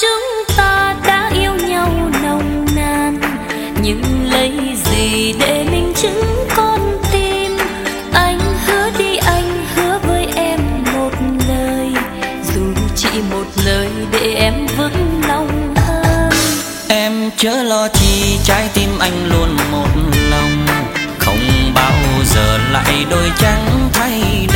chúng ta đã yêu nhau nồng nàn. Nhưng lấy gì để minh chứng con tim? Anh hứa đi, anh hứa với em một lời. Dù chỉ một lời để em vững lòng hơn. Em chớ lo chi, trái tim anh luôn một lòng. Không bao giờ lại đôi trắng thay